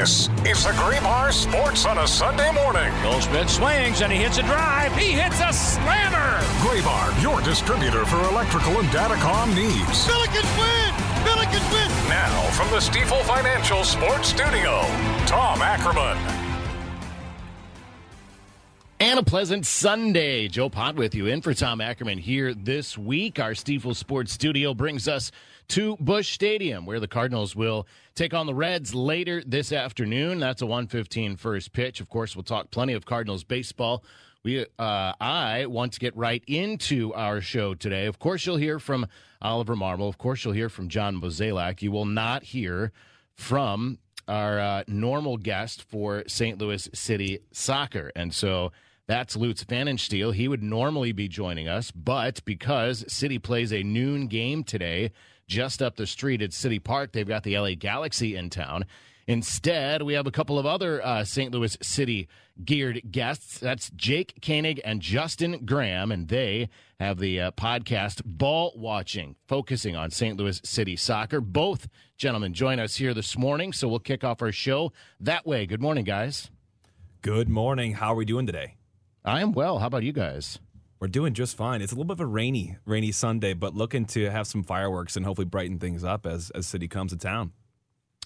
This is the Graybar Sports on a Sunday morning. Goldschmidt swings and he hits a drive. He hits a slammer. Graybar, your distributor for electrical and datacom needs. Billikens win! Billikens win! Now, from the Stifel Financial Sports Studio, Tom Ackerman. And a pleasant Sunday. Joe Pott with you in for Tom Ackerman here this week. Our Stifel Sports Studio brings us to Busch Stadium, where the Cardinals will take on the Reds later this afternoon. That's a 115 first pitch. Of course, we'll talk plenty of Cardinals baseball. We, uh, I want to get right into our show today. Of course, you'll hear from Oliver Marmol. Of course, you'll hear from John Mozeliak. You will not hear from our uh, normal guest for St. Louis City Soccer. And so that's Lutz Pfannenstiel. He would normally be joining us, but because City plays a noon game today, just up the street at City Park. They've got the LA Galaxy in town. Instead, we have a couple of other uh, St. Louis City geared guests. That's Jake Koenig and Justin Graham, and they have the uh, podcast Ball Watching, focusing on St. Louis City soccer. Both gentlemen join us here this morning, so we'll kick off our show that way. Good morning, guys. Good morning. How are we doing today? I am well. How about you guys? We're doing just fine. It's a little bit of a rainy, rainy Sunday, but looking to have some fireworks and hopefully brighten things up as as city comes to town.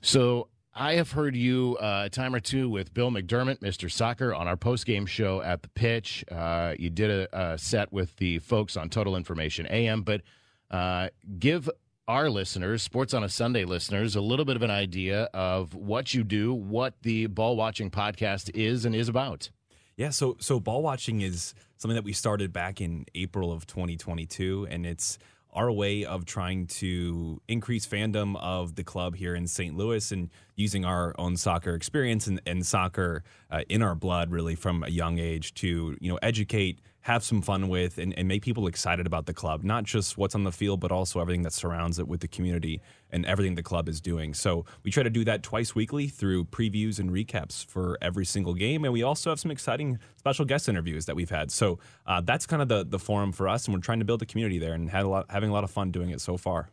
So I have heard you uh, a time or two with Bill McDermott, Mr. Soccer, on our post game show at the pitch. Uh, you did a, a, set with the folks on Total Information AM, but uh, give our listeners, Sports on a Sunday listeners, a little bit of an idea of what you do, what the ball watching podcast is and is about. Yeah, so so ball watching is something that we started back in April of 2022, and it's our way of trying to increase fandom of the club here in St. Louis and using our own soccer experience and, and soccer uh, in our blood really from a young age to you know educate have some fun with and, and make people excited about the club not just what's on the field but also everything that surrounds it with the community and everything the club is doing. So we try to do that twice weekly through previews and recaps for every single game. And we also have some exciting special guest interviews that we've had. So uh, that's kind of the, the forum for us and we're trying to build a community there and had a lot, having a lot of fun doing it so far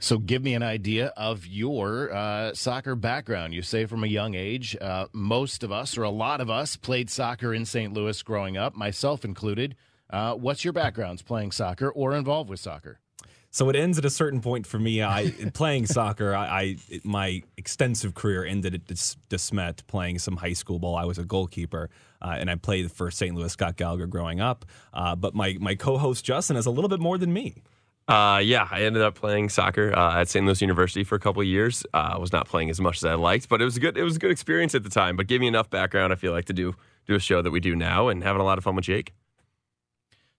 so, give me an idea of your uh, soccer background. You say from a young age, uh, most of us, or a lot of us, played soccer in St. Louis growing up, myself included. Uh, what's your backgrounds playing soccer or involved with soccer? So it ends at a certain point for me. I playing soccer. I, I, my extensive career ended at De Smet playing some high school ball. I was a goalkeeper, uh, and I played for St. Louis Scott Gallagher growing up. Uh, but my my co-host Justin has a little bit more than me. Uh, yeah, I ended up playing soccer uh, at St. Louis University for a couple of years. Uh, I was not playing as much as I liked, but it was a good. It was a good experience at the time. But gave me enough background. I feel like to do do a show that we do now and having a lot of fun with Jake.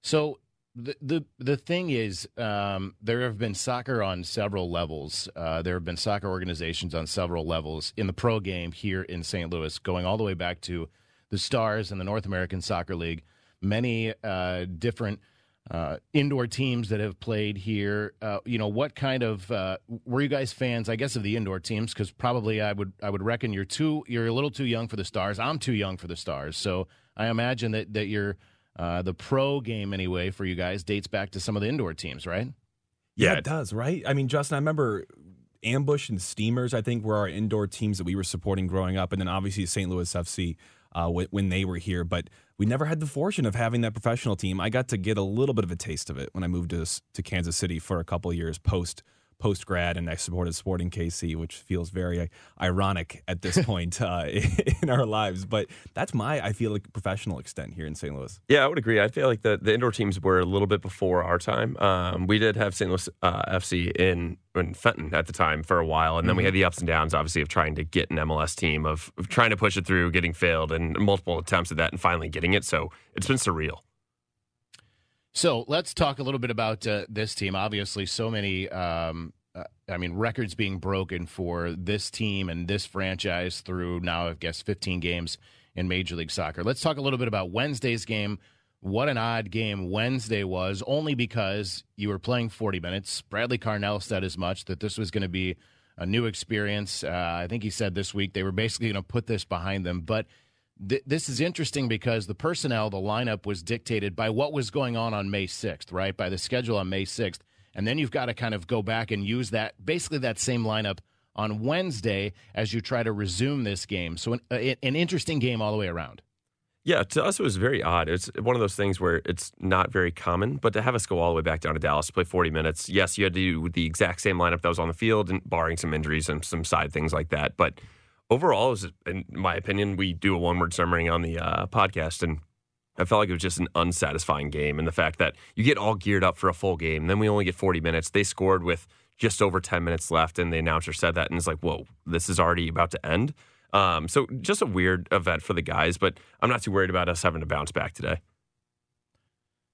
So the the the thing is, um, there have been soccer on several levels. Uh, there have been soccer organizations on several levels in the pro game here in St. Louis, going all the way back to the Stars and the North American Soccer League. Many uh, different uh, indoor teams that have played here. Uh, you know, what kind of uh, were you guys fans? I guess of the indoor teams because probably I would I would reckon you're too you're a little too young for the Stars. I'm too young for the Stars, so I imagine that that you're uh, the pro game anyway for you guys dates back to some of the indoor teams, right? Yeah, it does, right? I mean, Justin, I remember Ambush and Steamers. I think were our indoor teams that we were supporting growing up, and then obviously St. Louis FC uh, when they were here. But we never had the fortune of having that professional team. I got to get a little bit of a taste of it when I moved to to Kansas City for a couple years post post grad, and I supported Sporting KC, which feels very ironic at this point uh, in our lives. But that's my, I feel like, professional extent here in St. Louis. Yeah, I would agree. I feel like the, the indoor teams were a little bit before our time. Um, we did have St. Louis uh, FC in in Fenton at the time for a while, and then mm-hmm. we had the ups and downs, obviously, of trying to get an MLS team, of, of trying to push it through, getting failed, and multiple attempts at that, and finally getting it. So it's been surreal. So let's talk a little bit about uh, this team. Obviously, so many um, uh, I mean, records being broken for this team and this franchise through now, I guess, 15 games in Major League Soccer. Let's talk a little bit about Wednesday's game. What an odd game Wednesday was, only because you were playing 40 minutes. Bradley Carnell said as much that this was going to be a new experience. Uh, I think he said this week they were basically going to put this behind them. But th- this is interesting because the personnel, the lineup was dictated by what was going on on May 6th, right? By the schedule on May 6th. And then you've got to kind of go back and use that, basically that same lineup on Wednesday as you try to resume this game. So, uh, an, an interesting game all the way around. Yeah, to us it was very odd. It's one of those things where it's not very common, but to have us go all the way back down to Dallas to play 40 minutes, yes, you had to do the exact same lineup that was on the field, and barring some injuries and some side things like that. But overall, was, in my opinion, we do a one word summary on the uh, podcast, and I felt like it was just an unsatisfying game. And the fact that you get all geared up for a full game, then we only get 40 minutes. They scored with just over 10 minutes left, and the announcer said that, and it's like, whoa, this is already about to end. Um, so just a weird event for the guys, but I'm not too worried about us having to bounce back today.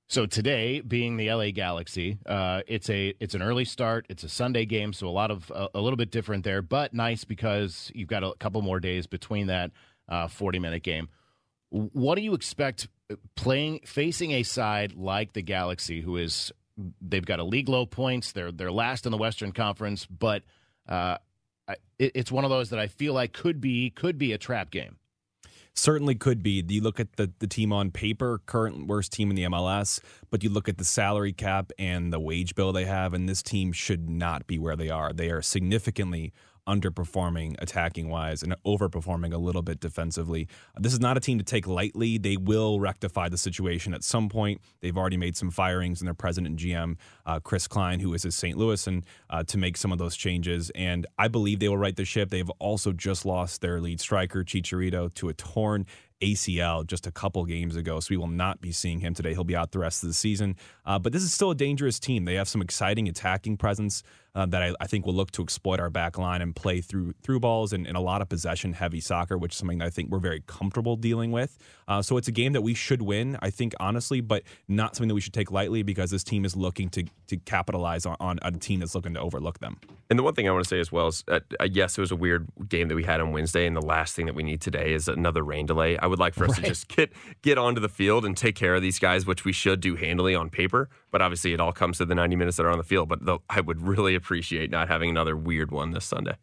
So today, being the LA Galaxy, uh, it's a it's an early start. It's a Sunday game, so a lot of uh, a little bit different there, but nice because you've got a couple more days between that 40 uh, minute game. What do you expect uh, playing facing a side like the Galaxy, who is they've got a league low points, they're they're last in the Western Conference, but uh, it, it's one of those that I feel like could be could be a trap game. Certainly could be. You look at the, the team on paper, current worst team in the MLS, but you look at the salary cap and the wage bill they have, and this team should not be where they are. They are significantly underperforming attacking wise and overperforming a little bit defensively. This is not a team to take lightly. They will rectify the situation at some point. They've already made some firings in their president and GM, uh, Chris Klein, who is in St. Louis, and uh, to make some of those changes. And I believe they will right the ship. They've also just lost their lead striker, Chicharito, to a torn ACL just a couple games ago, so we will not be seeing him today. He'll be out the rest of the season. Uh, but this is still a dangerous team. They have some exciting attacking presence uh, that I, I, think will look to exploit our back line and play through through balls and, and a lot of possession heavy soccer, which is something I think we're very comfortable dealing with. Uh, so it's a game that we should win, I think, honestly, but not something that we should take lightly because this team is looking to to capitalize on, on a team that's looking to overlook them. And the one thing I want to say as well is, uh, yes, it was a weird game that we had on Wednesday, and the last thing that we need today is another rain delay. I would like for us right. to just get get onto the field and take care of these guys, which we should do handily on paper. But obviously, it all comes to the 90 minutes that are on the field. But the, I would really appreciate not having another weird one this Sunday.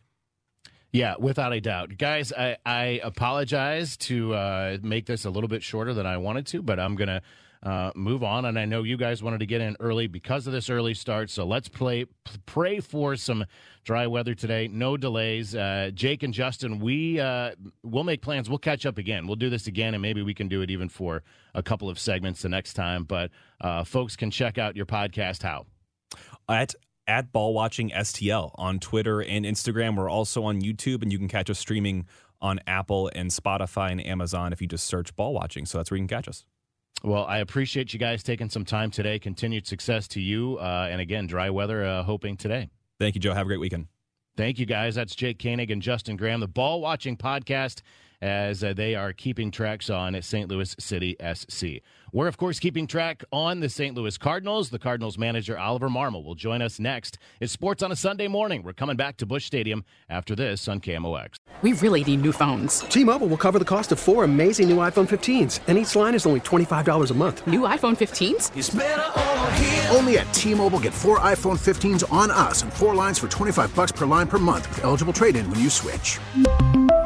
Yeah, without a doubt. Guys, I, I apologize to uh, make this a little bit shorter than I wanted to, but I'm going to uh, move on. And I know you guys wanted to get in early because of this early start. So let's play, pray for some dry weather today. No delays. Uh, Jake and Justin, we uh, we'll make plans. We'll catch up again. We'll do this again, and maybe we can do it even for a couple of segments the next time. But uh, folks can check out your podcast. How at at ball watching STL on Twitter and Instagram. We're also on YouTube, and you can catch us streaming on Apple and Spotify and Amazon if you just search ball watching. So that's where you can catch us. Well, I appreciate you guys taking some time today. Continued success to you. Uh, and again, dry weather uh, hoping today. Thank you, Joe. Have a great weekend. Thank you, guys. That's Jake Koenig and Justin Graham, the Ball Watching Podcast, as uh, they are keeping tracks on St. Louis City SC. We're, of course, keeping track on the St. Louis Cardinals. The Cardinals manager, Oliver Marmol, will join us next. It's sports on a Sunday morning. We're coming back to Busch Stadium after this on KMOX. We really need new phones. T Mobile will cover the cost of four amazing new iPhone 15s, and each line is only $25 a month. New iPhone 15s? Only at T Mobile get four iPhone 15s on us and four lines for 25 bucks per line per month with eligible trade in when you switch.